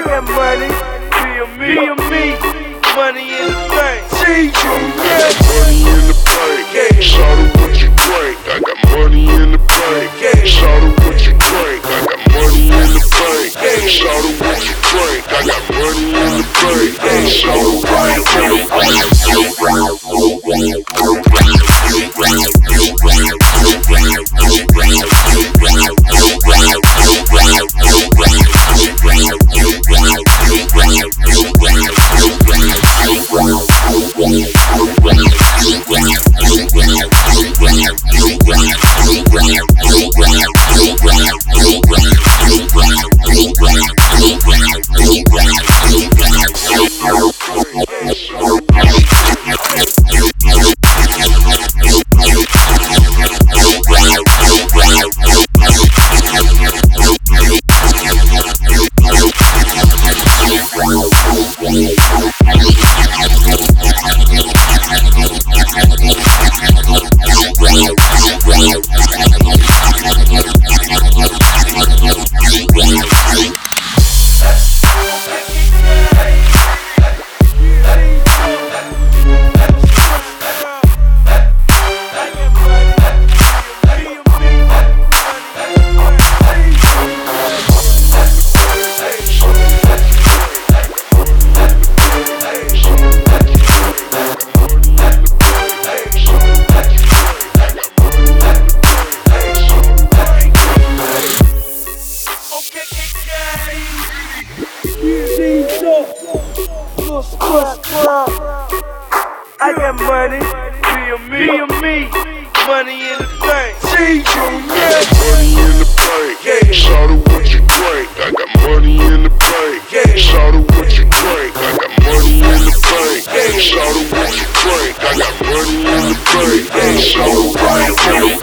I got money. me. Money in the bank. G. Money in the bank. Shout out what you drink. I got money in the bank. Shout out what you drink. I got money in the bank. Shout out what you drink. I got money in the bank. Shout out I got money, be a me. Money in the bank, see you next. Money in the bank. Shout out what you drink. I got money in the bank. Shout out what you drink. I got money in the bank. Shout out what you drink. I got money in the bank. Shout out what you drink.